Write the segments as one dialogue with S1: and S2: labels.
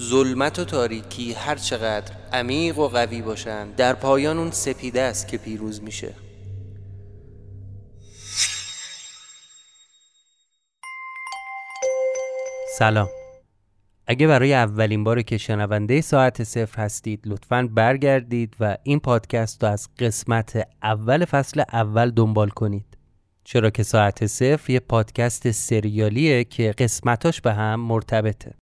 S1: ظلمت و تاریکی هر چقدر عمیق و قوی باشند در پایان اون سپیده است که پیروز میشه. سلام. اگه برای اولین بار که شنونده ساعت صفر هستید لطفا برگردید و این پادکست رو از قسمت اول فصل اول دنبال کنید. چرا که ساعت صفر یه پادکست سریالیه که قسمتاش به هم مرتبطه.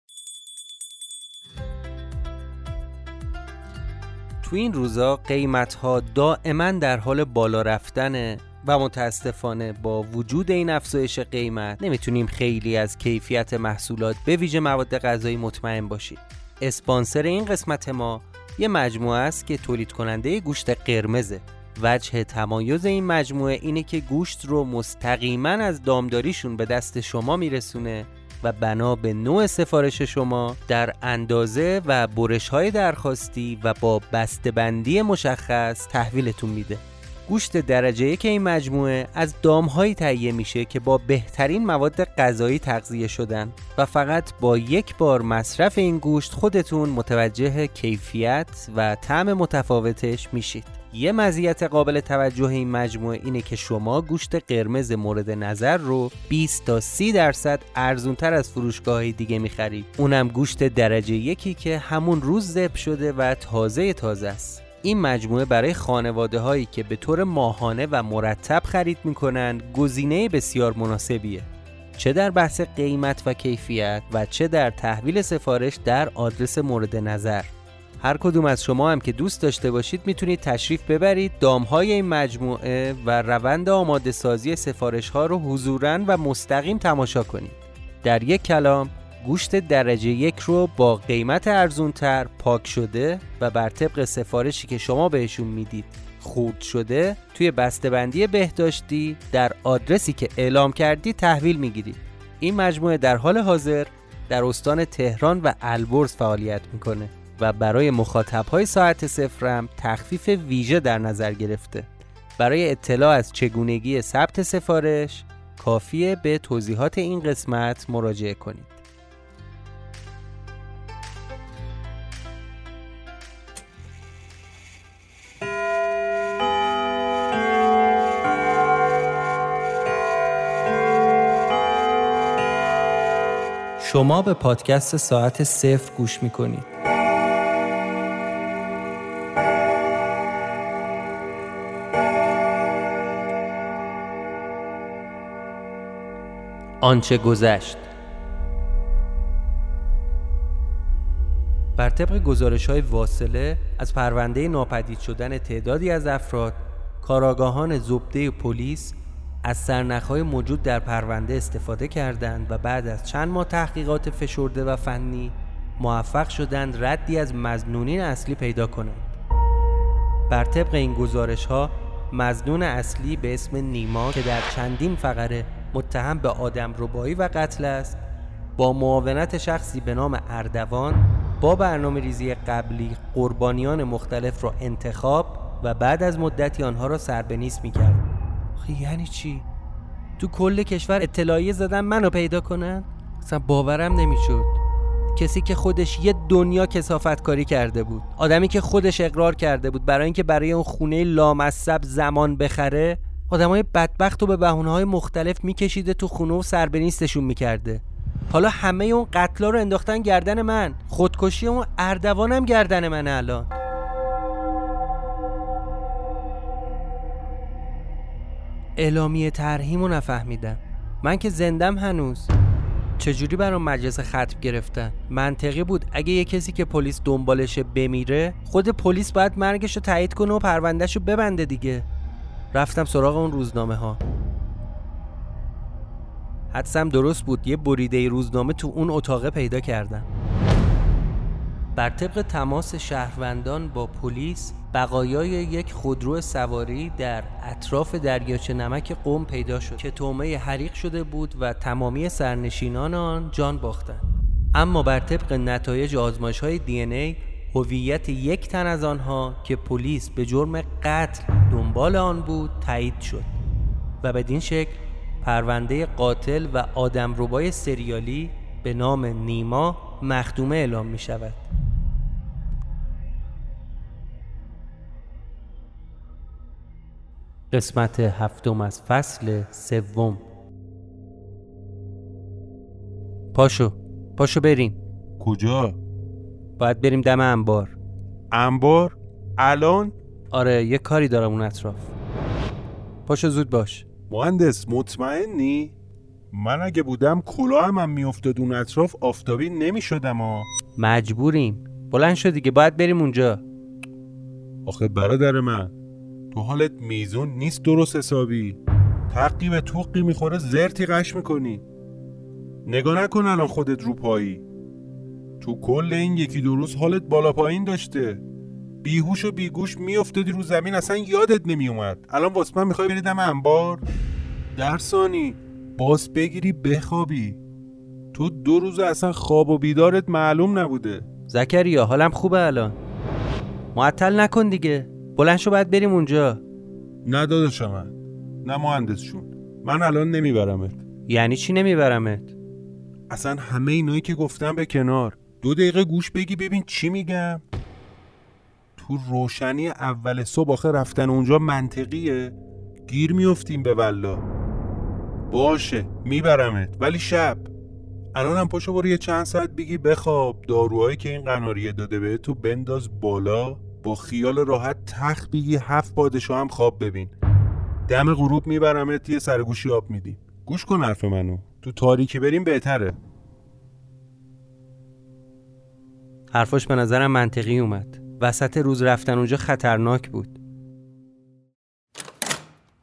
S1: تو این روزا قیمت ها دائما در حال بالا رفتنه و متاسفانه با وجود این افزایش قیمت نمی‌تونیم خیلی از کیفیت محصولات به ویژه مواد غذایی مطمئن باشیم. اسپانسر این قسمت ما یه مجموعه است که تولید کننده گوشت قرمزه. وجه تمایز این مجموعه اینه که گوشت رو مستقیما از دامداریشون به دست شما میرسونه و بنا به نوع سفارش شما در اندازه و برش های درخواستی و با بسته‌بندی مشخص تحویلتون میده. گوشت درجه یک این مجموعه از دامهایی تهیه میشه که با بهترین مواد غذایی تغذیه شدن و فقط با یک بار مصرف این گوشت خودتون متوجه کیفیت و طعم متفاوتش میشید. یه مزیت قابل توجه این مجموعه اینه که شما گوشت قرمز مورد نظر رو 20 تا 30 درصد ارزونتر از فروشگاه دیگه می‌خرید. اونم گوشت درجه یکی که همون روز زب شده و تازه تازه است. این مجموعه برای خانواده هایی که به طور ماهانه و مرتب خرید می‌کنند گزینه بسیار مناسبیه چه در بحث قیمت و کیفیت و چه در تحویل سفارش در آدرس مورد نظر هر کدوم از شما هم که دوست داشته باشید می‌تونید تشریف ببرید. دامهای این مجموعه و روند آماده سازی سفارش ها رو حضورا و مستقیم تماشا کنید. در یک کلام گوشت درجه یک رو با قیمت ارزونتر پاک شده و بر طبق سفارشی که شما بهشون می‌دید خورد شده توی بسته‌بندی بهداشتی در آدرسی که اعلام کردی تحویل می‌گیرید. این مجموعه در حال حاضر در استان تهران و البرز فعالیت می‌کنه. و برای مخاطبهای ساعت صفرم تخفیف ویژه در نظر گرفته. برای اطلاع از چگونگی ثبت سفارش کافیه به توضیحات این قسمت مراجعه کنید. شما به پادکست ساعت صفر گوش می‌کنید. آنچه گذشت. بر طبق گزارش های واصله از پرونده ناپدید شدن تعدادی از افراد کاراگاهان زبده پلیس از سرنخهای موجود در پرونده استفاده کردند و بعد از چند ماه تحقیقات فشرده و فنی موفق شدند ردی از مزنونین اصلی پیدا کنند. بر طبق این گزارش ها مزنون اصلی به اسم نیما که در چندین فقره متهم به آدم ربایی و قتل است با معاونت شخصی به نام اردوان با برنامه ریزی قبلی قربانیان مختلف را انتخاب و بعد از مدتی آنها را سربنیست می کرد یعنی چی؟ تو کل کشور اطلاعیه زدن منو پیدا کنن؟ اصلا باورم نمی‌شد کسی که خودش یه دنیا کسافت کاری کرده بود آدمی که خودش اقرار کرده بود برای اینکه برای اون خونه لامصب زمان بخره آدمای بدبخت رو به بهونه های مختلف میکشیده تو خونه و سربنیستشون می‌کرده. حالا همه اون قتلا رو انداختن گردن من. خودکشی اون اردوانم گردن من الان. اعلامیه ترهیمو نفهمیدم. من که زندم هنوز. چجوری برام مجلس ختم گرفتن؟ منطقی بود. اگه یه کسی که پلیس دنبالشه بمیره خود پلیس باید مرگش رو تایید کنه و پروندهش رو ببنده دیگه. رفتم سراغ اون روزنامه ها حدسم درست بود یه بریده روزنامه تو اون اتاقه پیدا کردم. بر طبق تماس شهروندان با پلیس بقایای یک خودرو سواری در اطراف دریاچه نمک قوم پیدا شد که تومه حریق شده بود و تمامی سرنشینان آن جان باختند اما بر طبق نتایج آزمایش های دی ای هویت یک تن از آنها که پلیس به جرم قتل دنبال آن بود تایید شد و بدین شکل پرونده قاتل و آدمربای سریالی به نام نیما مخدومه اعلام می شود قسمت هفتم از فصل سوم. پاشو پاشو بریم.
S2: کجا؟
S1: باید بریم دم انبار.
S2: انبار؟ الان؟
S1: آره یه کاری دارم اون اطراف. پاشو زود باش.
S2: مهندس مطمئنی؟ من اگه بودم کلاهم هم میافتاد اون اطراف آفتابی نمی‌شدم ها
S1: مجبوریم. بلند شد دیگه باید بریم اونجا.
S2: آخه برادر من تو حالت میزون نیست درست حسابی. تقی به توقی می‌خوره زرتی قش می‌کنی. نگاه نکن الان خودت رو پایی. تو کل این یکی دو روز حالت بالا پایین داشته. بیهوش و بیگوش میافتادی رو زمین اصلا یادت نمیومد. الان واسه من می‌خوای بری دم انبار؟ درسانی باز بگیری بخوابی. تو دو روز اصلا خواب و بیدارت معلوم نبوده.
S1: زکریا حالم خوبه الان. معطل نکن دیگه. بلند شو باید بریم اونجا.
S2: نه داداشم من. نه مهندسشون. من الان نمیبرمت.
S1: یعنی چی نمیبرمت؟
S2: اصلا همه اینایی که گفتم به کنار. دو دقیقه گوش بگی ببین چی میگم. تو روشنی اول صبح آخه رفتن اونجا منطقیه. گیر میفتیم به والله باشه میبرمت. ولی شب. الانم پاشو برو یه چند ساعت بگی بخواب. داروهایی که این قناریه داده به تو بنداز بالا. با خیال راحت تخت بگی هفت پادشاه هم خواب ببین. دم غروب میبرمت یه سرگوشی آب میدیم. گوش کن حرف منو. تو تاریکی بریم بهتره.
S1: حرفاش به نظرم منطقی اومد. وسط روز رفتن اونجا خطرناک بود.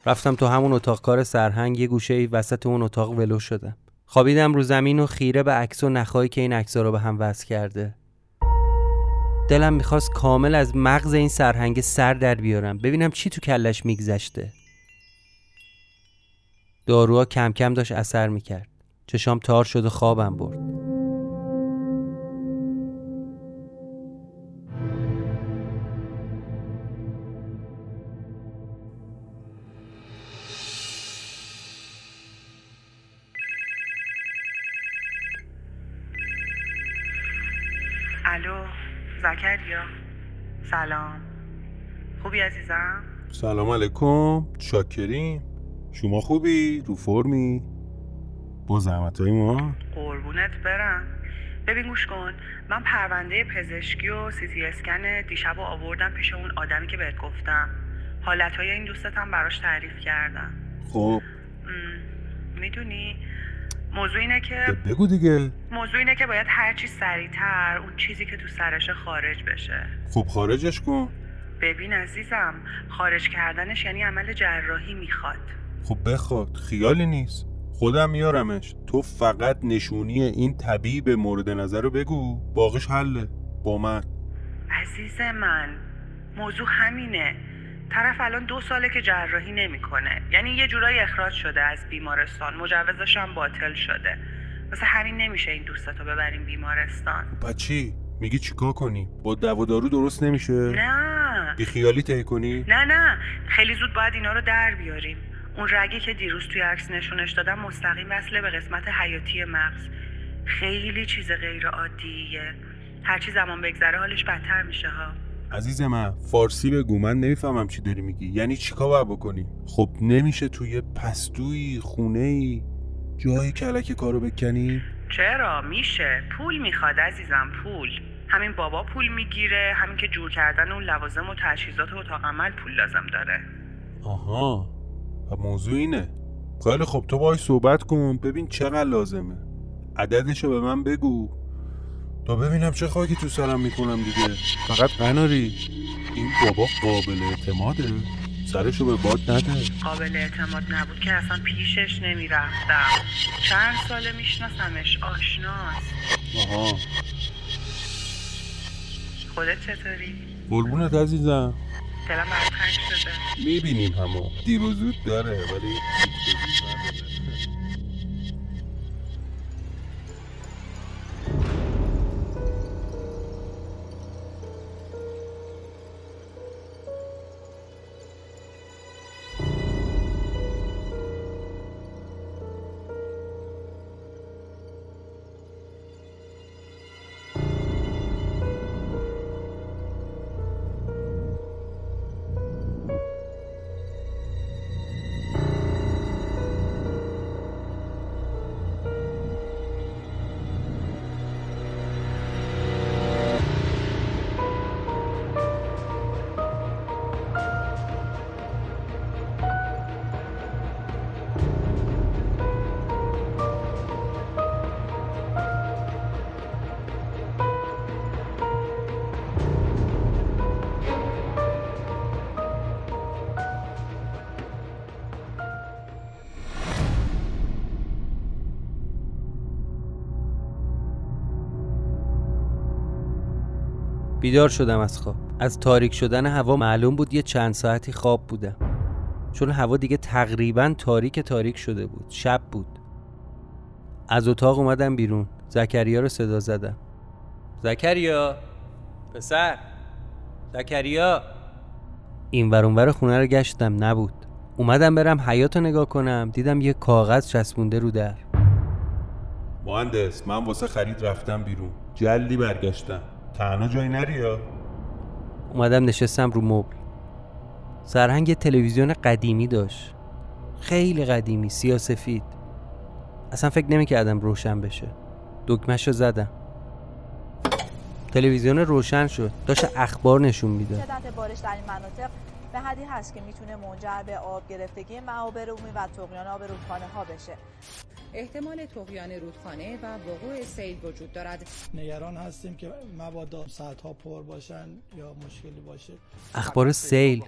S1: رفتم تو همون اتاق کار سرهنگ یه گوشه ای وسط اون اتاق ولو شدم. خوابیدم رو زمین و خیره به عکس و نخایی که این عکسا رو به هم وصل کرده. دلم می‌خواست کامل از مغز این سرهنگ سر در بیارم. ببینم چی تو کلش میگذشته. داروها کم کم داشت اثر می‌کرد. چشام تار شد و خوابم برد.
S3: زکریا سلام. خوبی عزیزم؟
S2: سلام علیکم. شاکریم شما خوبی؟ رو فرمی؟ با زحمت های ما؟
S3: قربونت برم. ببین گوش کن. من پرونده پزشکی و سی تی اسکن دیشب رو آوردم پیش اون آدمی که بهت گفتم. حالتهای این دوستتم براش تعریف کردم.
S2: خب.
S3: می‌دونی؟ موضوع اینه که
S2: بگو دیگه.
S3: موضوع اینه که باید هرچی سریعتر اون چیزی که تو سرش خارج بشه.
S2: خب خارجش کن.
S3: ببین عزیزم خارج کردنش یعنی عمل جراحی می‌خواد.
S2: خب بخواد خیالی نیست. خودم میارمش. تو فقط نشونی این طبیب مورد نظر رو بگو. باقیش حله. با من.
S3: عزیز من موضوع همینه. طرف الان دو ساله که جراحی نمی‌کنه. یعنی یه جورایی اخراج شده از بیمارستان. مجوزش هم باطل شده. واسه همین نمیشه این دوستتو ببریم بیمارستان.
S2: بچی میگی چیکار کنی؟ با دو و دارو درست نمیشه؟
S3: نه.
S2: بی خیالی طی کنی؟
S3: نه نه. خیلی زود باید اینا رو در بیاریم. اون رگی که دیروز توی عکس نشونش دادم مستقیم وصله به قسمت حیاتی مغز. خیلی چیز غیر عادیه. هرچی زمان بگذره حالش بدتر میشه ها.
S2: عزیز من فارسی بگو من نمی‌فهمم چی داری میگی. یعنی چیکار باید بکنی؟ خب نمیشه توی پستویی خونه ای جایی کلک کارو بکنی؟
S3: چرا؟ میشه. پول می‌خواد عزیزم پول. همین بابا پول می‌گیره همین که جور کردن اون لوازم و تجهیزات اتاق عمل پول لازم داره.
S2: آها. و موضوع اینه. خیلی خب تو باهاش صحبت کن ببین چقدر لازمه. عددشو به من بگو. تا ببینم چه خاکی تو سرم می‌کنم دیگه. فقط قناری. این بابا قابل اعتماده. سرشو به باد نده.
S3: قابل اعتماد نبود که اصلا پیشش نمی‌رفتم. چند ساله میشناسمش آشناست.
S2: آها.
S3: خودت چطوری؟
S2: قربونت عزیزم.
S3: دلم برات تنگ شده.
S2: می‌بینیم همو. دیر و زود داره ولی
S1: بیدار شدم از خواب. از تاریک شدن هوا معلوم بود یه چند ساعتی خواب بودم. چون هوا دیگه تقریبا تاریک تاریک شده بود. شب بود. از اتاق اومدم بیرون. زکریا رو صدا زدم. زکریا! پسر! زکریا! این ور خونه رو گشتم. نبود. اومدم برم حیات رو نگاه کنم. دیدم یه کاغذ چسبونده رو در.
S2: مهندس من واسه خرید رفتم بیرون. جلی برگشتم. تنها جایی نری یا؟
S1: اومدم نشستم رو مبل. سرهنگ یه تلویزیون قدیمی داشت. خیلی قدیمی سیاسفید اصلا فکر نمی‌کردم روشن بشه. دکمش رو زدم. تلویزیون روشن شد. داشت اخبار نشون میده
S4: شدت بارش در این مناطق به حدی هست که می‌تونه منجر به آب گرفتگی معابر عمومی و تقیان آب رودخانه ها بشه.
S5: احتمال تقیان رودخانه و وقوع سیل وجود دارد.
S6: نگران هستیم که مبادا ها پر باشن یا مشکلی باشه.
S1: اخبار سیل.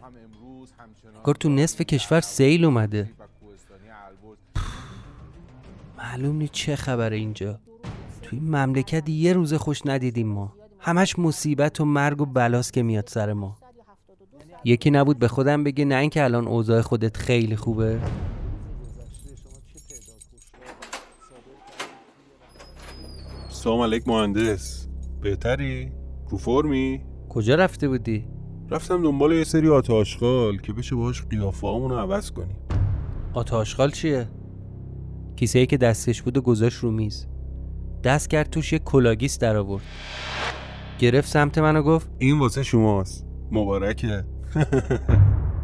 S1: کار تو نصف کشور سیل اومده. معلوم نیست چه خبره اینجا. توی مملکت یه روز خوش ندیدیم ما. همش مصیبت و مرگ و بلاست که میاد سر ما. یکی نبود به خودم بگه نه اینکه الان اوضاع خودت خیلی خوبه
S2: سلام علیک مهندس بهتری؟ رو فرمی؟
S1: کجا رفته بودی؟
S2: رفتم دنبال یه سری آت‌آشغال که بشه باش قیافه رو عوض کنیم
S1: آت‌آشغال چیه؟ کیسه ای که دستش بود و گذاشت رو میز دست کرد توش یه کلاه‌گیس در آورد گرفت سمت من و گفت
S2: این واسه شماست مبارکه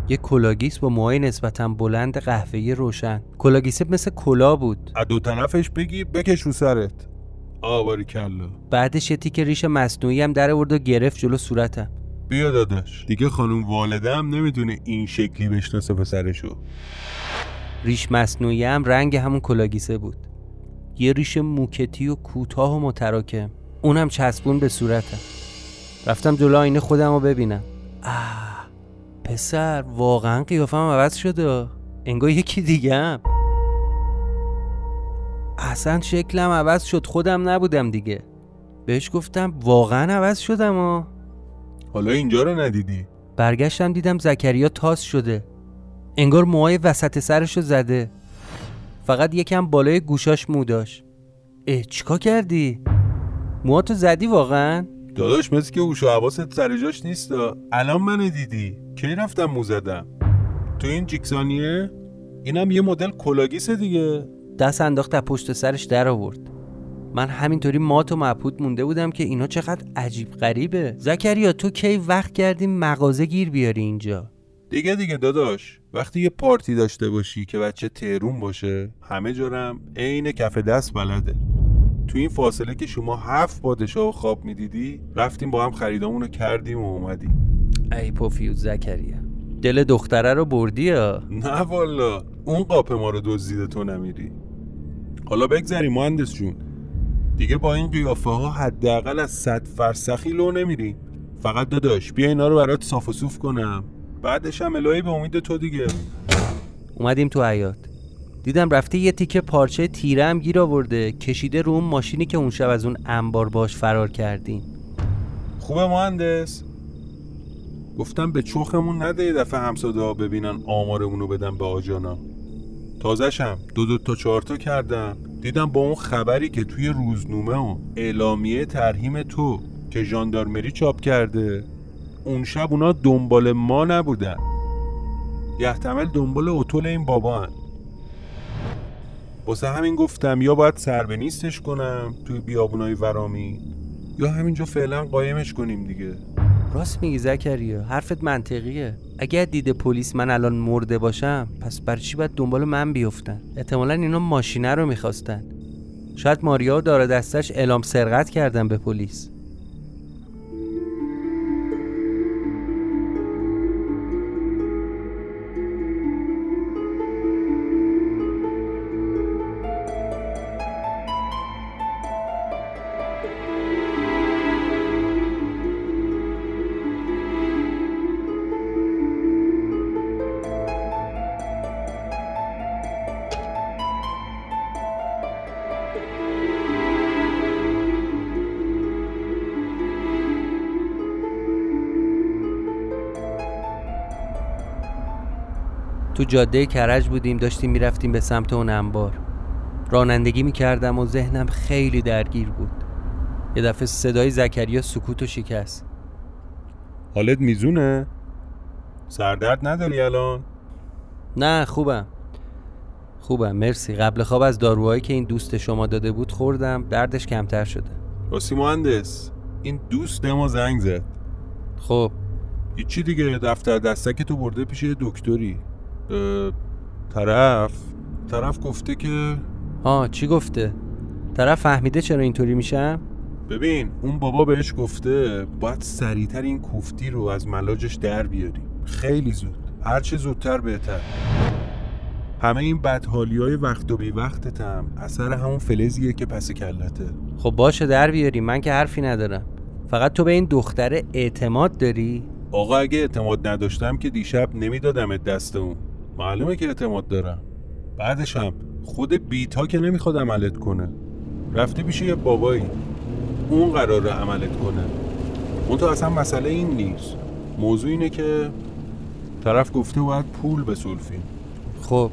S1: یه کلاه‌گیس با موهای نسبتا بلند قهوه‌ای روشن. کلاه‌گیسه مثل کلاه بود.
S2: از دو طرفش بگیر بکش رو سرت. آباری کلا.
S1: بعدش یه تیک ریش مصنوعی هم در آورد و گرفت جلو صورتم.
S2: بیا داداش. دیگه خانم والده هم نمی‌تونه این شکلی بشناسه پسرشو.
S1: ریش مصنوعی هم رنگ همون کلاگیسه بود. یه ریش موکتی و کوتاه و متراکم. اونم چسبون به صورتم. رفتم جلو آینه خودم رو ببینم. آه. پسر واقعا قیافم عوض شده. انگار یکی دیگه هم اصلا شکلم عوض شد خودم نبودم دیگه. بهش گفتم واقعا عوض شدم و
S2: حالا اینجا رو ندیدی؟
S1: برگشتم دیدم زکریا تاس شده. انگار موهای وسط سرشو زده. فقط یکم بالای گوشاش مو داشت. اه چیکار کردی؟ موهاتو زدی واقعا؟
S2: داداش مثل که اوشو حواست سر جاش نیست الان منو دیدی؟ کی رفتم مو زدم؟ تو این جیکسانیه؟ اینم یه مدل کلاه‌گیس دیگه.
S1: دست انداخت از پشت سرش در آورد. من همینطوری مات و مبهوت مونده بودم که اینا چقدر عجیب غریبه. زکریا تو کی وقت کردی مغازه گیر بیاری اینجا؟
S2: دیگه دیگه داداش وقتی یه پارتی داشته باشی که بچه تهرون باشه همه جارم عین کف دست بلده. تو این فاصله که شما هفت پادشاه و خواب می‌دیدی رفتیم با هم خریدامونو کردیم و اومدیم.
S1: ای پوفیوز زکریا دل دختره رو بردی یا؟
S2: نه والا اون قاپ ما رو دزدیده تو نمیری. حالا بگذری مهندس جون. دیگه با این قیافه ها حداقل از صد فرسخی لو نمیری. فقط داداش بیا اینا رو برات صاف و صوف کنم. بعدش هم الهی به امید تو دیگه.
S1: اومدیم تو حیات دیدم رفته یه تیکه پارچه تیره هم گیر آورده. کشیده رو اون ماشینی که اون شب از اون انبار باش فرار کردیم.
S2: خوبه مهندس؟ گفتم به چوخمون نده یه دفعه همساده ببینن آمارمونو بدن به آجانا. تازشم دو دو تا چهار تا کردم دیدم با اون خبری که توی روزنامه و اعلامیه ترهیم تو که ژاندارمری چاپ کرده اون شب اونا دنبال ما نبودن. یحتمل دنبال اتول این بابا هن. واسه همین گفتم یا باید سر نیستش کنم توی بیابونای ورامی یا همینجا فعلا قایمش کنیم دیگه.
S1: راست میگی زکریا حرفت منطقیه. اگر دید پلیس من الان مرده باشم پس برای چی باید دنبال من بیفتن؟ احتمالا اینا ماشینه رو می‌خواستن. شاید ماریا داره دستش اعلام سرقت کردن به پلیس. تو جاده کرج بودیم داشتیم می‌رفتیم به سمت اون انبار. رانندگی می‌کردم و ذهنم خیلی درگیر بود. یه دفعه صدای زکریا سکوت و شکست.
S2: حالت میزونه؟ سردرد نداری الان؟
S1: نه خوبم. خوبم مرسی. قبل خواب از داروهایی که این دوست شما داده بود خوردم دردش کمتر شده.
S2: راستی مهندس این دوست ما زنگ زد.
S1: خب.
S2: هیچی دیگه دفتر دستک تو برده پیش دکتری. طرف. طرف گفته که
S1: ها چی گفته؟ طرف فهمیده چرا اینطوری میشم
S2: ببین اون بابا بهش گفته باید سریعتر این کوفتی رو از ملاجش در بیاری. خیلی زود. هرچه زودتر بهتر. همه این بدحالی های وقت و بی وقتت هم اثر همون فلزیه که پس کلته.
S1: خب باشه در بیاری. من که حرفی ندارم. فقط تو به این دختره اعتماد داری؟
S2: آقا اگه اعتماد نداشتم که دیشب نمیدادمت دست اون. معلومه که اعتماد دارم. بعدش هم خود بیت ها که نمی‌خواد عملت کنه. رفتی پیش یه بابایی. اون قراره عملت کنه. اون تو اصلا مسئله این نیست. موضوع اینه که طرف گفته باید پول بسلفیم
S1: خب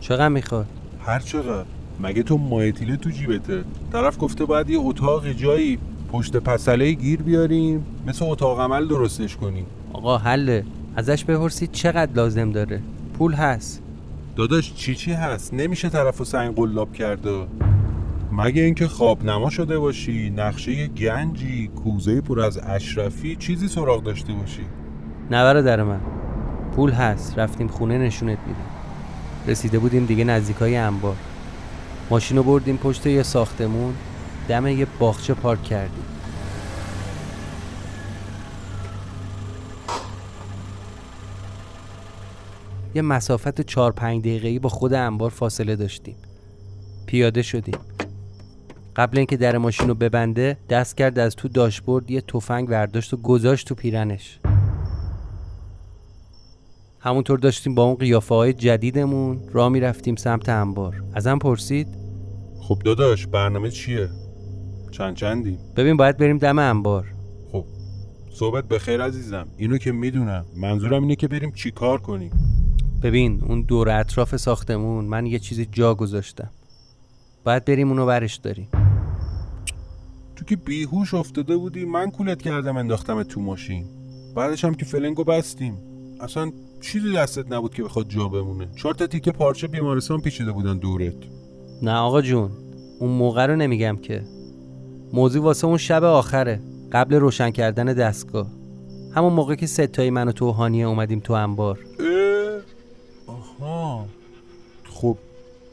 S1: چقدر می‌خواد؟
S2: هر چقدر. مگه تو مایتیله تو جیبته؟ طرف گفته باید یه اتاق جایی پشت پسله گیر بیاریم مثل اتاق عمل درستش کنیم.
S1: آقا حله. ازش بپرسید چقدر لازم داره. پول هست.
S2: داداش چی چی هست؟ نمیشه طرف سنگ قلاب کرده مگه اینکه خواب نما شده باشی نقشه گنجی کوزه پر از اشرفی چیزی سراغ داشته باشی؟
S1: نه برادر من. پول هست. رفتیم خونه نشونت میدم رسیده بودیم دیگه نزدیکای انبار. ماشین رو بردیم پشت یه ساختمون. دم یه باغچه پارک کردیم. یه مسافت چهار پنج دقیقه‌ای با خود انبار فاصله داشتیم. پیاده شدیم. قبل اینکه در ماشین رو ببنده دست کرد از تو داشبورد یه تفنگ برداشت و گذاشت تو پیرنش. همونطور داشتیم با اون قیافه های جدیدمون را می‌رفتیم سمت انبار. ازم پرسید؟
S2: خب داداش برنامه چیه؟ چند چندی
S1: ببین باید بریم دم انبار.
S2: خب صحبت به خیر عزیزم. اینو که می‌دونم. منظورم اینه که بریم چی کار کنیم.
S1: ببین اون دور اطراف ساختمون من یه چیزی جا گذاشتم. باید بریم اونو برش داریم.
S2: تو که بیهوش افتاده بودی من کولت کردم انداختم تو ماشین. بعدش هم که فلنگو بستیم. اصلا چیزی دستت نبود که بخواد جا بمونه. چهار تا تیکه پارچه بیمارستان پیچیده بودن دورت.
S1: نه آقا جون اون موقع رو نمیگم که. موضوع واسه اون شب آخره قبل روشن کردن دستگاه. همون موقع که ستایی من و تو هانیه اومدیم تو انبار.
S2: خب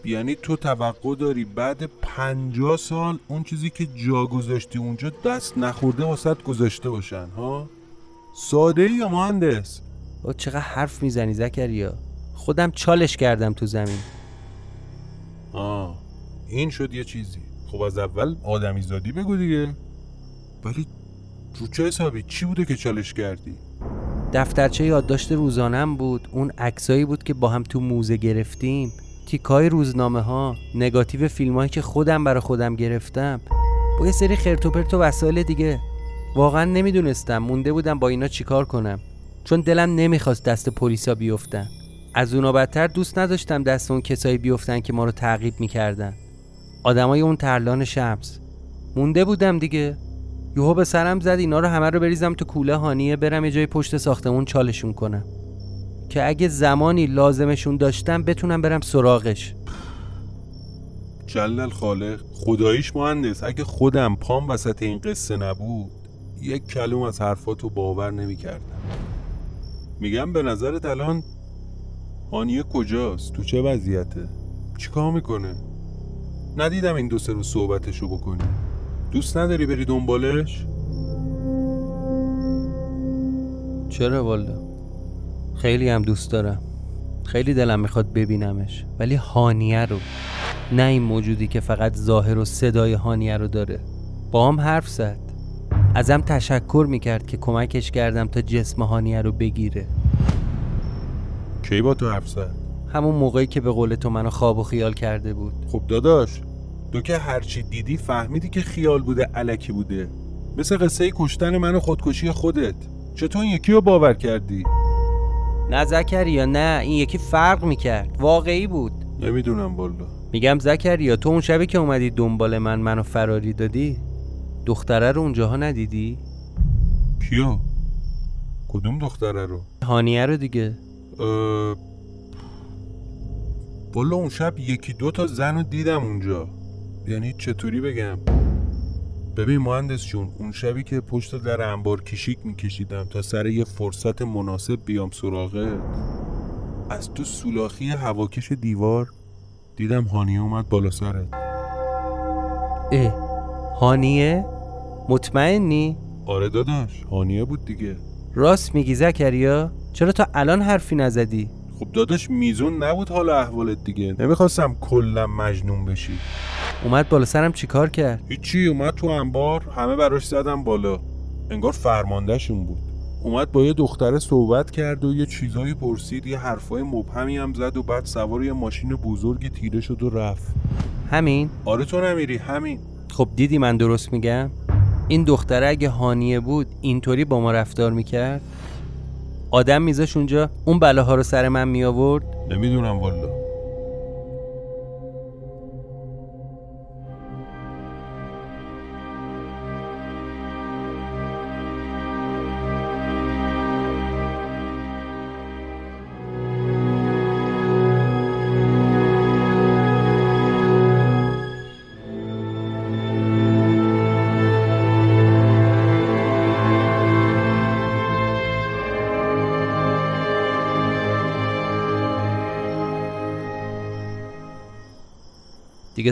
S2: یعنی تو توقع داری بعد پنجاه سال اون چیزی که جا گذاشتی اونجا دست نخورده واسط گذاشته باشن ها؟ ساده ای یا مهندس؟
S1: او چقدر حرف می‌زنی زکریا؟ خودم چالش کردم تو زمین.
S2: آه این شد یه چیزی. خب از اول آدمی زادی بگو دیگه. ولی رو چه حسابی؟ چی بوده که چالش کردی؟
S1: دفترچه یادداشت روزانم بود. اون عکسایی بود که با هم تو موزه گرفتیم. تیکای روزنامه ها نگاتیو فیلم هایی که خودم برا خودم گرفتم. با یه سری خرتوپرت و وسایل دیگه. واقعا نمی‌دونستم مونده بودم با اینا چیکار کنم. چون دلم نمی‌خواست دست پلیسا بیفتن. از اونا بدتر دوست نداشتم دست اون کسایی بیفتن که ما رو تعقیب می‌کردن. آدمای اون ترلان شمس. مونده بودم دیگه. یهو به سرم زد اینا رو همه رو بریزم تو کوله هانیه برم یه جای پشت ساختمون چالشون کنم. که اگه زمانی لازمشون داشتم بتونم برم سراغش.
S2: جلل خالق خداییش مهندس. اگه خودم پام وسط این قصه نبود یک کلوم از حرفاتو باور نمی‌کردم. میگم به نظرت الان هانیه کجاست؟ تو چه وضعیته؟ چیکار می‌کنه؟ ندیدم این دو سه روز صحبتشو بکنی. دوست نداری بری دنبالش؟
S1: چرا والا خیلی هم دوست دارم. خیلی دلم می‌خواد ببینمش. ولی هانیه رو نه این موجودی که فقط ظاهر و صدای هانیه رو داره. با هم حرف زد. ازم تشکر می‌کرد که کمکش کردم تا جسم هانیه رو بگیره.
S2: کی با تو حرف زد؟
S1: همون موقعی که به قول تو منو خواب و خیال کرده بود.
S2: خب داداش تو که هرچی دیدی فهمیدی که خیال بوده علکی بوده. مثل قصه کشتن من و خودکشی خودت. چطور یکی رو باور کردی؟
S1: نه زکریا نه این یکی فرق می‌کرد واقعی بود
S2: نمی‌دونم والا
S1: میگم زکریا تو اون شبی که اومدی دنبال من منو فراری دادی دختره رو اونجاها ندیدی؟
S2: کیا؟ کدوم دختره رو؟
S1: هانیه رو دیگه
S2: اه... والا اون شب یکی دو تا زن رو دیدم اونجا یعنی چطوری بگم ببین مهندس جون اون شبی که پشت در انبار کشیک میکشیدم تا سر یه فرصت مناسب بیام سراغه از تو سولاخی هواکش دیوار دیدم هانیه اومد بالا سرت
S1: اه هانیه؟ مطمئنی؟
S2: آره داداش هانیه بود دیگه
S1: راست میگی زکریا؟ چرا تا الان حرفی نزدی؟
S2: خب داداش میزون نبود حالا احوالت دیگه نمی‌خواستم کلا مجنون بشی
S1: اومد بالا سرم چیکار کرد؟
S2: هیچی اومد تو انبار همه براش زدم بالا انگار فرماندهشون بود اومد با یه دختره صحبت کرد و یه چیزایی پرسید یه حرفای مبهمی هم زد و بعد سوار یه ماشین بزرگی تیره شد و رفت
S1: همین؟
S2: آره تو نمیری همین
S1: خب دیدی من درست میگم؟ این دختره اگه هانیه بود اینطوری با ما رفتار می‌کرد؟ آدم میذاش اونجا اون بلاها رو سر من می آورد؟
S2: نمی‌دونم والا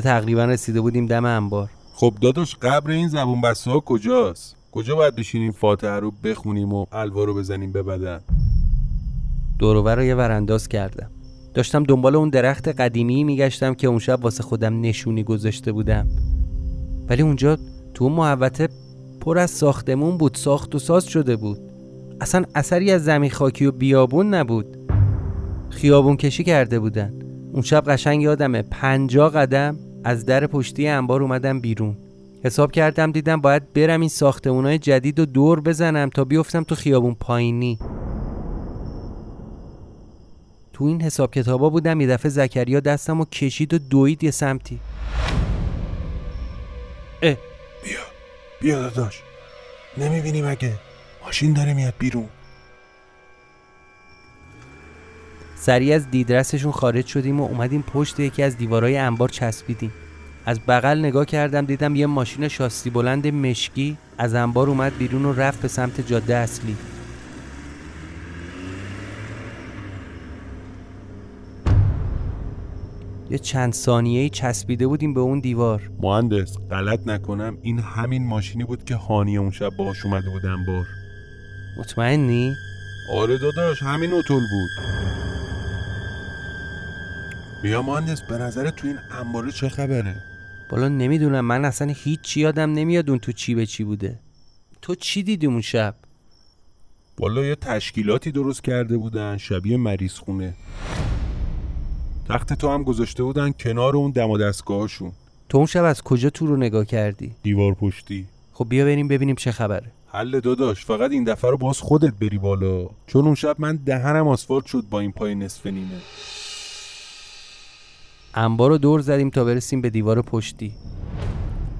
S1: دیگه تقریبا رسیده بودیم دم انبار.
S2: خب داداش قبر این زبون بسته ها کجاست؟ کجا باید بشینیم فاتحه رو بخونیم و الوا رو بزنیم به بدن؟
S1: دورور رو یه ورانداز کردم. داشتم دنبال اون درخت قدیمی میگشتم که اون شب واسه خودم نشونی گذاشته بودم. ولی اونجا تو اون محوطه پر از ساختمون بود ساخت و ساز شده بود. اصلا اثری از زمین خاکی و بیابون نبود. خیابون کشی کرده بودن. اون شب قشنگ یادمه پنجا قدم از در پشتی انبار اومدم بیرون. حساب کردم دیدم باید برم این ساختمونای جدید و دور بزنم تا بیفتم تو خیابون پایینی. تو این حساب کتابا بودم یه دفعه زکریا دستم و کشید و دوید یه سمتی. اه
S2: بیا بیا داداش. نمی‌بینی مگه؟ ماشین داره میاد بیرون.
S1: سریع از دیدرسشون خارج شدیم و اومدیم پشت یکی از دیوارهای انبار چسبیدیم. از بغل نگاه کردم دیدم یه ماشین شاسی بلند مشکی از انبار اومد بیرون و رفت به سمت جاده اصلی. یه چند ثانیه‌ای چسبیده بودیم به اون دیوار.
S2: مهندس غلط نکنم. این همین ماشینی بود که هانیه اون شب باهاش اومده بود انبار.
S1: مطمئنی؟
S2: آره داداش همین اوتول بود. بیا مهندس به نظر تو این انباره چه خبره؟
S1: بالا نمی‌دونم. من اصلا هیچ یادم نمیاد اون تو چی به چی بوده. تو چی دیدی اون شب؟
S2: والا یه تشکیلاتی درست کرده بودن شبیه مریض خونه. تخت تو هم گذاشته بودن کنار اون دم و دستگاهشون
S1: تو اون شب از کجا تو رو نگاه کردی؟
S2: دیوار پشتی.
S1: خب بیا بریم ببینیم چه خبره.
S2: حل داداش فقط این دفعه رو باز خودت بری بالا. چون اون شب من دهنم آسفالت شد با این پای نصف نیمه.
S1: انبار رو دور زدیم تا برسیم به دیوار پشتی.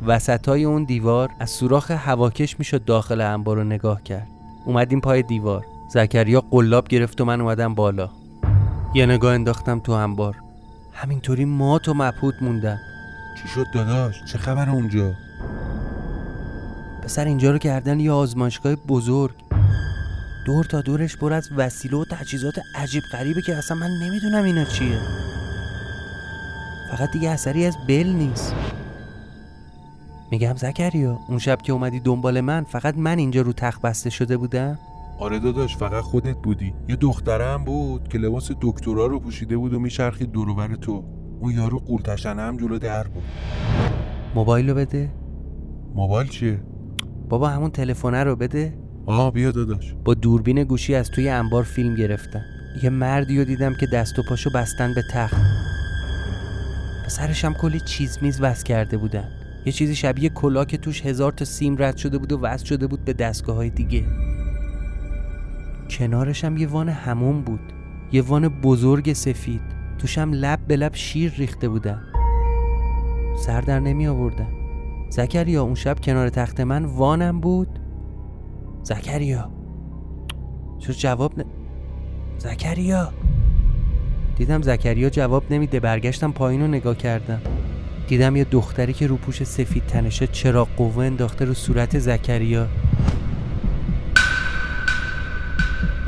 S1: وسطای اون دیوار از سوراخ هواکش می‌شد داخل انبار رو نگاه کرد. اومدیم پای دیوار. زکریا قلاب گرفت و من اومدم بالا. یه نگاه انداختم تو انبار. همینطوری مات و مبهوت موندم.
S2: چی شد داداش؟ چه خبر اونجا؟
S1: پسر اینجا رو کردن یه آزمایشگاه بزرگ. دور تا دورش پر از وسیله و تجهیزات عجیب غریبه که اصلا من نمی‌دونم اینا چیه. فقط دیگه اثری از بل نیست. میگم زکریا اون شب که اومدی دنبال من فقط من اینجا رو تخت بسته شده بودم؟
S2: آره داداش فقط خودت بودی. یه دختره هم بود که لباس دکترا رو پوشیده بود و میچرخید دور تو. اون یارو قورتشنه هم جلو در بود.
S1: موبایل رو بده؟
S2: موبایل چیه؟
S1: بابا همون تلفنه رو بده.
S2: آه بیا داداش.
S1: با دوربین گوشی از توی انبار فیلم گرفتم. یه مردی رو دیدم که دست و پاشو بستن به تخت. سرش هم کلی چیز میز وز کرده بودن. یه چیزی شبیه کلا که توش هزار تا سیم رد شده بود و وصل شده بود به دستگاه های دیگه. کنارش هم یه وان همون بود. یه وان بزرگ سفید. توش هم لب به لب شیر ریخته بودن. سر در نمی آوردم زکریا اون شب کنار تخت من وانم بود. زکریا. چرا جواب نه زکریا. دیدم زکریا جواب نمیده برگشتم پایین رو نگاه کردم. دیدم یه دختری که رو پوش سفید تنشه چراغ قوه انداخته رو صورت زکریا.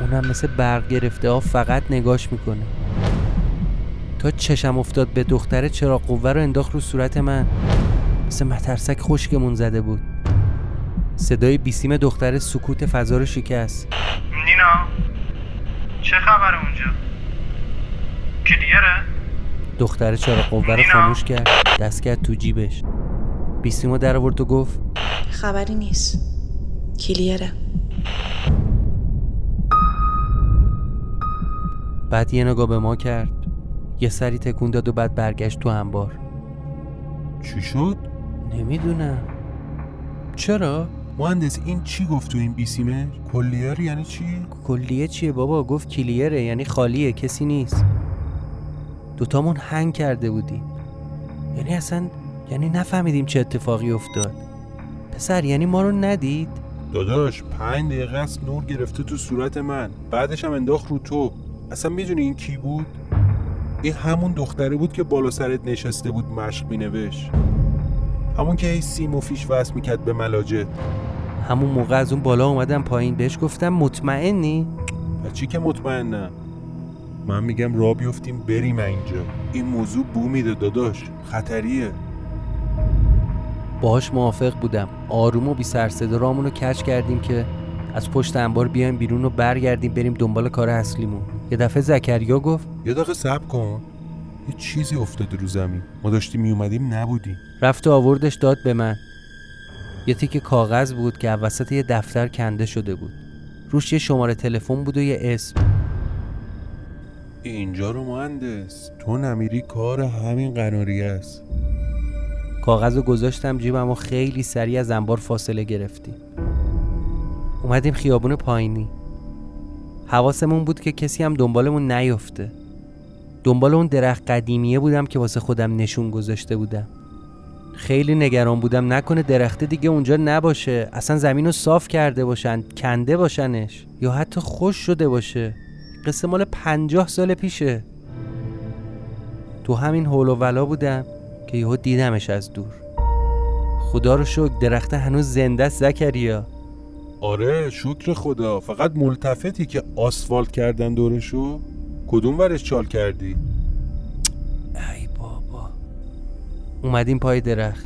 S1: اونم مثل برق گرفته ها فقط نگاش می‌کنه. تا چشم افتاد به دختره چراغ قوه رو انداخت رو صورت من. مثل مترسک خشکمون زده بود. صدای بیسیم دختر سکوت فضا رو شکست.
S7: نینا چه خبر اونجا؟ کلیره
S1: دختر چراغ قوه رو. خاموش کرد دست کرد تو جیبش بیسیمو در آورد و گفت
S8: خبری نیست کلیره
S1: بعد یه نگاه به ما کرد یه سری تکون داد و بعد برگشت تو انبار
S2: چی شد؟
S1: نمی‌دونم چرا؟
S2: مهندس این چی گفت تو این بیسیمه؟ کلیار یعنی چی؟
S1: کلیه چیه بابا گفت کلیره یعنی خالیه کسی نیست دوتامون هنگ کرده بودیم. یعنی اصلا یعنی نفهمیدیم چه اتفاقی افتاد. پسر یعنی ما رو ندید؟
S2: داداش پنج دقیقه است نور گرفته تو صورت من. بعدش هم انداخت رو تو. اصلا می‌دونی این کی بود؟ این همون دختره بود که بالا سرت نشسته بود مشق مینوشت. همون که هی سیم و فیش وصل می‌کرد به ملاجه.
S1: همون موقع از اون بالا اومدم پایین. بهش گفتم مطمئنی؟
S2: چی که مطمئنم؟ من میگم را بیفتیم بریم اینجا. این موضوع بو میده داداش. خطریه.
S1: باهاش موافق بودم. آروم و بی سر صدا رامون رو کچ کردیم که از پشت انبار بیایم بیرون و برگردیم بریم دنبال کار اصلیمون. یه دفعه زکریا گفت
S2: یه دقیقه صبر کن. یه چیزی افتاده رو زمین. ما داشتیم میومدیم نبودیم.
S1: رفت و آوردش داد به من. یه تیک کاغذ بود که وسط یه دفتر کنده شده بود. روش یه شماره تلفن بود و یه اسم.
S2: اینجا رو مهندس تو نمیری کار همین قناریه است.
S1: کاغذ گذاشتم جیبم و خیلی سریع از انبار فاصله گرفتیم اومدیم خیابون پایینی. حواسمون بود که کسی هم دنبالمون نیفته دنبال اون درخت قدیمیه بودم که واسه خودم نشون گذاشته بودم. خیلی نگران بودم نکنه درخته دیگه اونجا نباشه. اصلا زمین رو صاف کرده باشن کنده باشنش یا حتی خوش شده باشه. قصه مال پنجاه سال پیشه. تو همین هول و ولا بودم که یهو دیدمش از دور. خدا رو شکر درخته هنوز زنده است زکریا.
S2: آره شکر خدا. فقط ملتفتی که آسفالت کردن دورشو کدوم ورش چال کردی؟
S1: ای بابا. اومدیم پای درخت.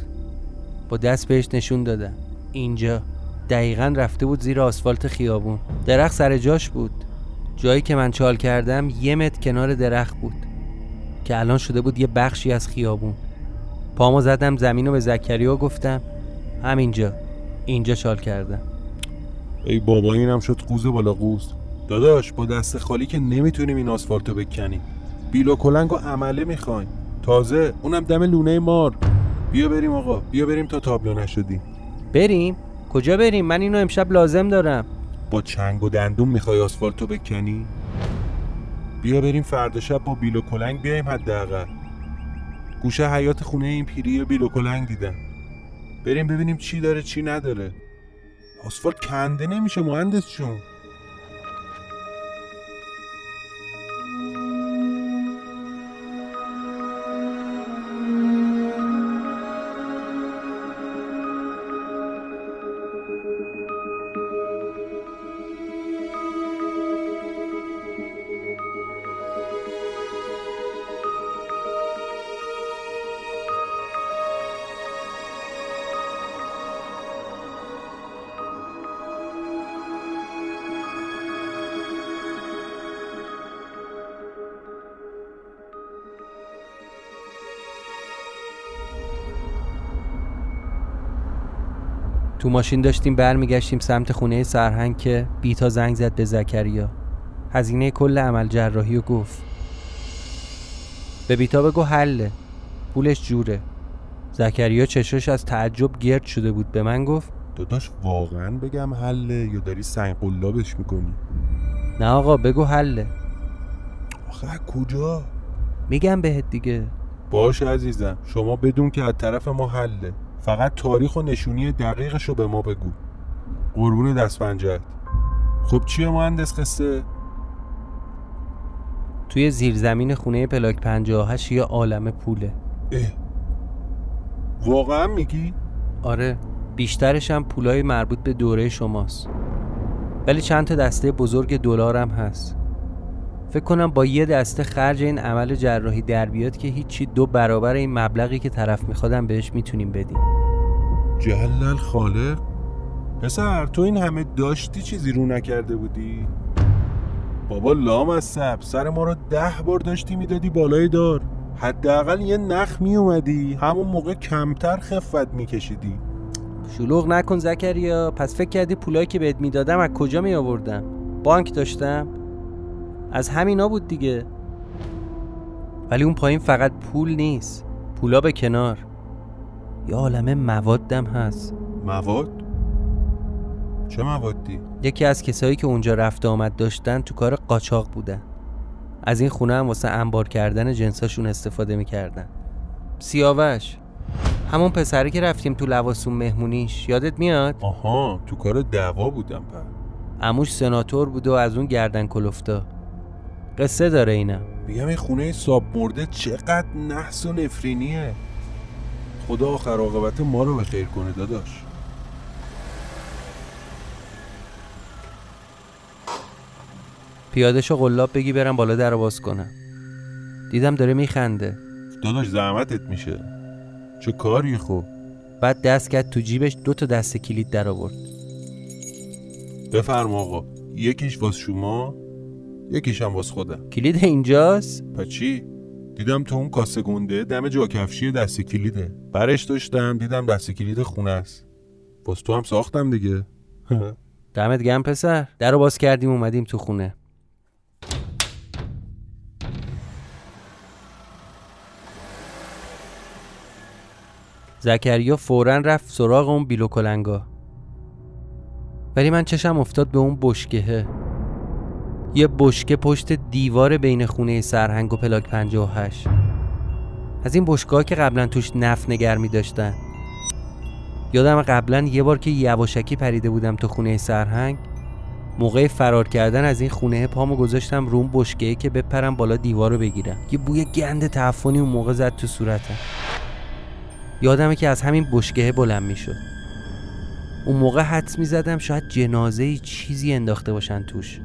S1: با دست بهش نشون دادم. اینجا دقیقا رفته بود زیر آسفالت خیابون. درخت سر جاش بود. جایی که من چال کردم یه متر کنار درخت بود که الان شده بود یه بخشی از خیابون. پامو زدم زمین رو به زکریا گفتم همینجا اینجا چال کردم.
S2: ای بابا اینم شد قوز بالا قوز. داداش با دست خالی که نمی‌تونیم این آسفالتو بکنیم. بیل و کلنگ و عمله می‌خوایم. تازه اونم دم لونه مار. بیا بریم آقا بیا بریم تا تابلو نشدیم.
S1: بریم؟ کجا بریم؟ من اینو امشب لازم دارم.
S2: با چنگ و دندون می‌خوای آسفالتو بکنی؟ بیا بریم فردا شب با بیل و کلنگ بیایم حداقل. گوشه حیات خونه این پیری بیل و کلنگ دیدم. بریم ببینیم چی داره چی نداره. آسفالت کنده نمیشه مهندس چون
S1: تو ماشین داشتیم برمیگشتیم سمت خونه سرهنگ که بیتا زنگ زد به زکریا. هزینه کل عمل جراحی و گفت. به بیتا بگو حله. پولش جوره. زکریا چشاش از تعجب گرد شده بود به من گفت.
S2: داداش واقعا بگم حله یا داری سنگ قلابش می‌کنی؟
S1: نه آقا بگو حله.
S2: آخه کجا؟
S1: میگم بهت دیگه.
S2: باش عزیزم شما بدون که از طرف ما حله. فقط تاریخ و نشونی دقیقش رو به ما بگو. قربون دست پنجت خب چیه مهندس قصه؟
S1: توی زیرزمین خونه پلاک 58 یه عالم پوله.
S2: اه. واقعا میگی؟
S1: آره بیشترش هم پولای مربوط به دوره شماست. ولی چند تا دسته بزرگ دلار هم هست. فکر کنم با یه دسته خرج این عمل جراحی در بیاد که هیچی دو برابر این مبلغی که طرف میخوادم بهش می‌تونیم بدیم.
S2: جلل خالق پسر تو این همه داشتی چیزی رو نکرده بودی؟ بابا لام از سب سر ما رو ده بار داشتی می‌دادی بالای دار. حداقل یه نخ می اومدی همون موقع کمتر خفت میکشیدی.
S1: شلوغ نکن زکریا پس فکر کردی پولایی که بهت می‌دادم از کجا می آوردم بانک داشتم؟ از همینا بود دیگه. ولی اون پایین فقط پول نیست. پولا به کنار. یه عالمه موادم هست.
S2: مواد؟ چه موادی؟
S1: یکی از کسایی که اونجا رفت آمد داشتن تو کار قاچاق بودن. از این خونه هم واسه انبار کردن جنساشون استفاده می‌کردن. سیاوش همون پسری که رفتیم تو لواسون مهمونیش یادت میاد؟
S2: آها تو کار دعوا بودم پر
S1: عموش سناتور بود و از اون گردن کلفتا. قصه داره اینم
S2: میگم این خونه ساب مرده چقدر نحس و نفرینیه. خدا آخر عاقبت ما رو به خیر کنه داداش.
S1: پیادهشو قلاب بگی برم بالا در باز کنم. دیدم داره میخنده.
S2: داداش زحمتت میشه. چه کاری خب؟
S1: بعد دست کرد تو جیبش دو تا دست کلید در آورد.
S2: بفرما آقا. یکیش واس شما یکیش هم واس خودم.
S1: کلید اینجاست؟
S2: پس چی؟ دیدم تو اون کاسه گنده دم جا کفشی دست کلیده. برش داشتم دیدم دست کلید خونه است. واس تو هم ساختم دیگه.
S1: دمت گرم پسر. در رو باز کردیم اومدیم تو خونه. زکریا فورا رفت سراغ اون بیلو کلنگا ولی من چشم افتاد به اون بشکهه. یه بشکه پشت دیوار بین خونه سرهنگ و پلاک 58 از این بشکه که قبلا توش نف نگر می داشتن یادم قبلا یه بار که یواشکی پریده بودم تو خونه سرهنگ موقع فرار کردن از این خونه پامو گذاشتم روم بشکه که بپرم بالا دیوار رو بگیرم. یه بوی گند تعفنی اون موقع زد تو صورتم. یادمه که از همین بشکه بلند می‌شد. اون موقع حدس می‌زدم شاید جنازه چیزی انداخته باشن توش.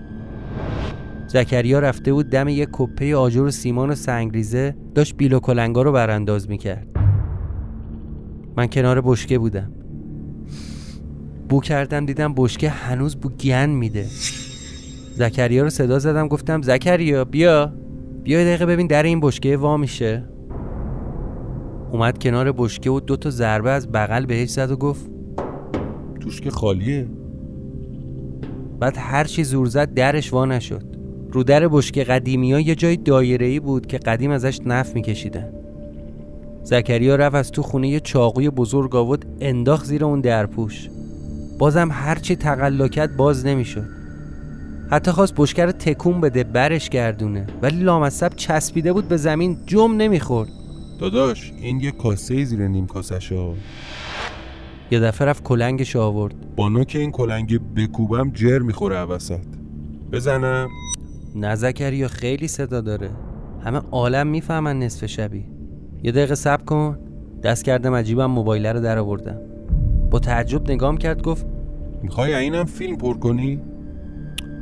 S1: زکریا رفته بود دم یه کپه آجر و سیمان و سنگریزه داشت بیل و کلنگا رو برانداز می‌کرد. من کنار بشکه بودم. بو کردم دیدم بشکه هنوز بو گن میده. زکریا رو صدا زدم گفتم زکریا بیا. بیا دقیقه ببین در این بشکه وا میشه. اومد کنار بشکه و دو تا ضربه از بغل بهش زد و گفت
S2: توش که خالیه.
S1: بعد هر چی زور زد درش وا نشد. رو در بشکه قدیمی ها یه جای دایره ای بود که قدیم ازش نف میکشیدن. زکریا رفت از تو خونه یه چاقوی بزرگ آورد انداخت زیر اون درپوش بازم هرچی تقلا باز نمی‌شد. حتی خواست بشکه رو تکون بده برش گردونه. ولی لامصب چسبیده بود به زمین جم نمی‌خورد.
S2: داداش این یه کاسه زیر نیم کاسه شا
S1: یه دفعه رفت کلنگش آورد.
S2: با نوک این کلنگ بکوبم جر می‌خوره عوسط بزنم.
S1: نه زکریا خیلی صدا داره. همه عالم می‌فهمن نصف شبی. یه دقیقه صبر کن. دست کردم عجیبم موبایل رو در آوردم. با تعجب نگام کرد گفت
S2: می‌خوای اینم فیلم پر کنی؟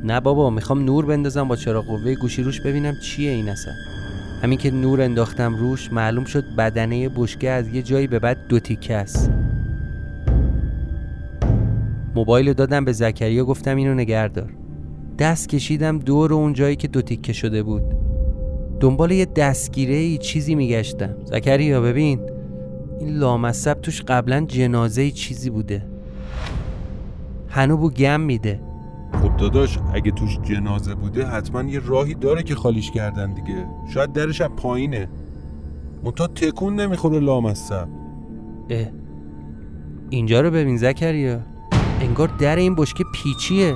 S1: نه بابا می‌خوام نور بندازم با چراغ قوه گوشی روش ببینم چیه این اصلا. همین که نور انداختم روش معلوم شد بدنه بشکه از یه جایی به بعد دو تیکه است. موبایل رو دادم به زکریا گفتم اینو نگردار دست کشیدم دور اون جایی که دو تیکه شده بود. دنبال یه دستگیره ای چیزی میگشتم. زکریا ببین. این لامصب توش قبلا جنازه چیزی بوده. هنو بو گم میده.
S2: خب داداش اگه توش جنازه بوده حتما یه راهی داره که خالیش کردن دیگه. شاید درش از پایینه. منتها تکون نمی‌خوره لامصب.
S1: اه. اینجا رو ببین زکریا. انگار در این بشکه پیچیه.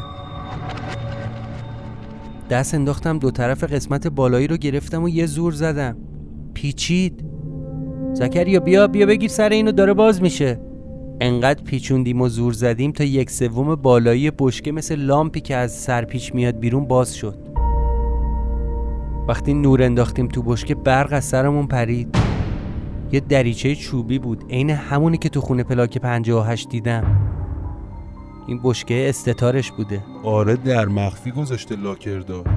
S1: دست انداختم دو طرف قسمت بالایی رو گرفتم و یه زور زدم. پیچید. زکریا بیا بیا بگیر سر اینو داره باز میشه. انقدر پیچوندیم و زور زدیم تا یک سوم بالایی بشکه مثل لامپی که از سرپیچ میاد بیرون باز شد. وقتی نور انداختیم تو بشکه برق از سرمون پرید. یه دریچه چوبی بود عین همونی که تو خونه پلاک 58 دیدم. این بشکه استتارش بوده.
S2: آره در مخفی گذاشته لاکردار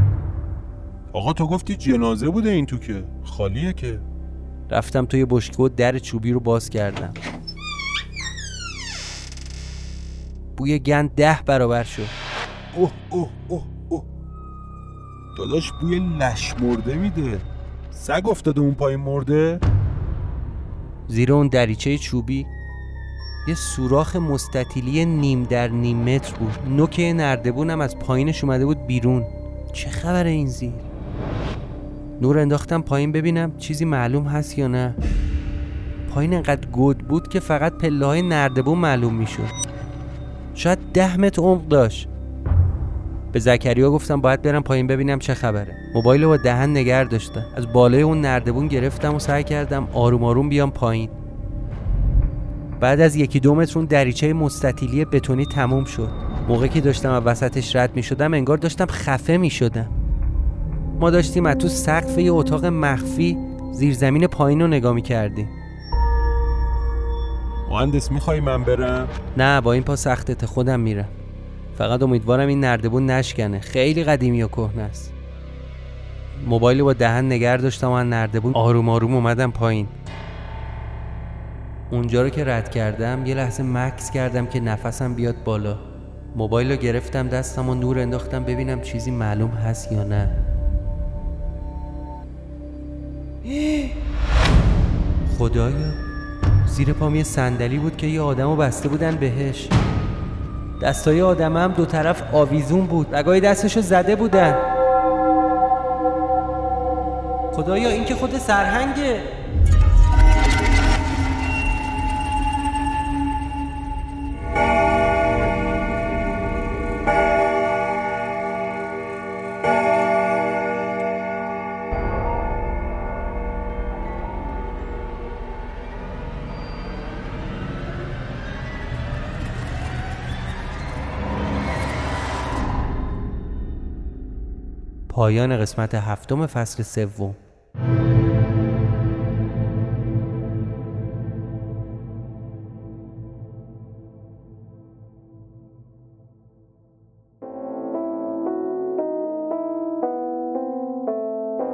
S2: آقا تو گفتی جنازه بوده این تو که خالیه که.
S1: رفتم توی بشکه و در چوبی رو باز کردم. بوی گند ده برابر شد.
S2: اوه اوه اوه اوه. داداش بوی لش مرده میده. سگ افتاده اون پایین مرده.
S1: زیر اون دریچه چوبی. یه سوراخ مستطیلی نیم در نیم متر بود. نوک نردبونم از پایینش اومده بود بیرون. چه خبر این زیر؟ نور انداختم پایین ببینم چیزی معلوم هست یا نه. پایین انقدر گود بود که فقط پله های نردبون معلوم می‌شد. شاید ده متر عمق داشت. به زکریا گفتم باید برم پایین ببینم چه خبره. موبایل رو با دهن نگر داشتم. از بالای اون نردبون گرفتم و سعی کردم آروم آروم بیام پایین. بعد از یکی دو متر اون دریچه مستطیلی بتونی تموم شد. موقعی که داشتم از وسطش رد می شدم انگار داشتم خفه می شدم ما داشتیم از تو سقف یه اتاق مخفی زیرزمین پایین رو نگاه می کردیم
S2: مهندس می‌خوای من برم؟
S1: نه با این پا سختت خودم میرم. فقط امیدوارم این نردبون نشکنه. خیلی قدیمی و کهنه است. موبایل با دهن نگر داشتم و نردبون آروم آروم اومدم پایین. اونجا رو که رد کردم یه لحظه مکس کردم که نفسم بیاد بالا. موبایل رو گرفتم دستم و نور انداختم ببینم چیزی معلوم هست یا نه. خدایا زیر پام یه صندلی بود که یه آدمو بسته بودن بهش. دستای آدم هم دو طرف آویزون بود رگای دستشو زده بودن. خدایا این که خود سرهنگه. پایان قسمت هفتم فصل سوم.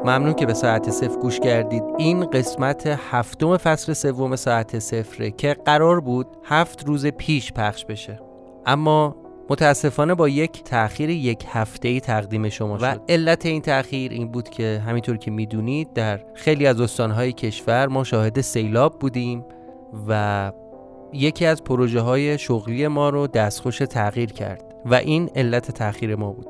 S1: ممنون که به ساعت صفر گوش کردید. این قسمت هفتم فصل سوم ساعت صفره که قرار بود هفت روز پیش پخش بشه. اما متاسفانه با یک تاخیر یک هفته ای تقدیم شما شد. و علت این تاخیر این بود که همینطور که می‌دونید در خیلی از استانهای کشور ما شاهد سیلاب بودیم و یکی از پروژه های شغلی ما رو دستخوش تغییر کرد و این علت تاخیر ما بود.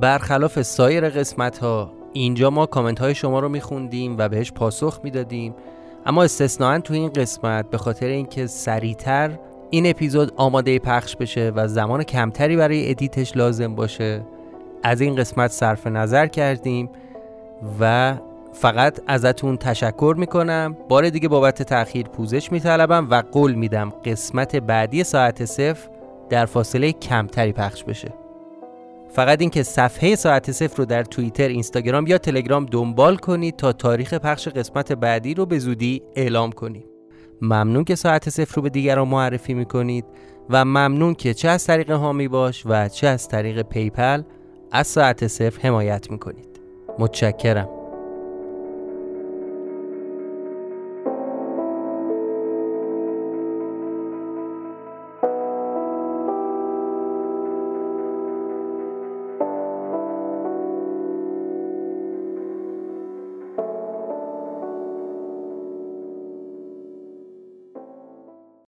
S1: برخلاف سایر قسمت ها اینجا ما کامنت های شما رو میخوندیم و بهش پاسخ می‌دادیم. اما استثناا تو این قسمت به خاطر اینکه سریعتر این اپیزود آماده پخش بشه و زمان کمتری برای ادیتش لازم باشه. از این قسمت صرف نظر کردیم و فقط ازتون تشکر می‌کنم. بار دیگه بابت تاخیر پوزش میطلبم و قول میدم قسمت بعدی ساعت صفر در فاصله کمتری پخش بشه. فقط اینکه صفحه ساعت صفر رو در توییتر، اینستاگرام یا تلگرام دنبال کنید تا تاریخ پخش قسمت بعدی رو به زودی اعلام کنید. ممنون که ساعت صفر رو به دیگران معرفی می‌کنید و ممنون که چه از طریق هامی باش و چه از طریق پیپل از ساعت صفر حمایت می‌کنید. متشکرم.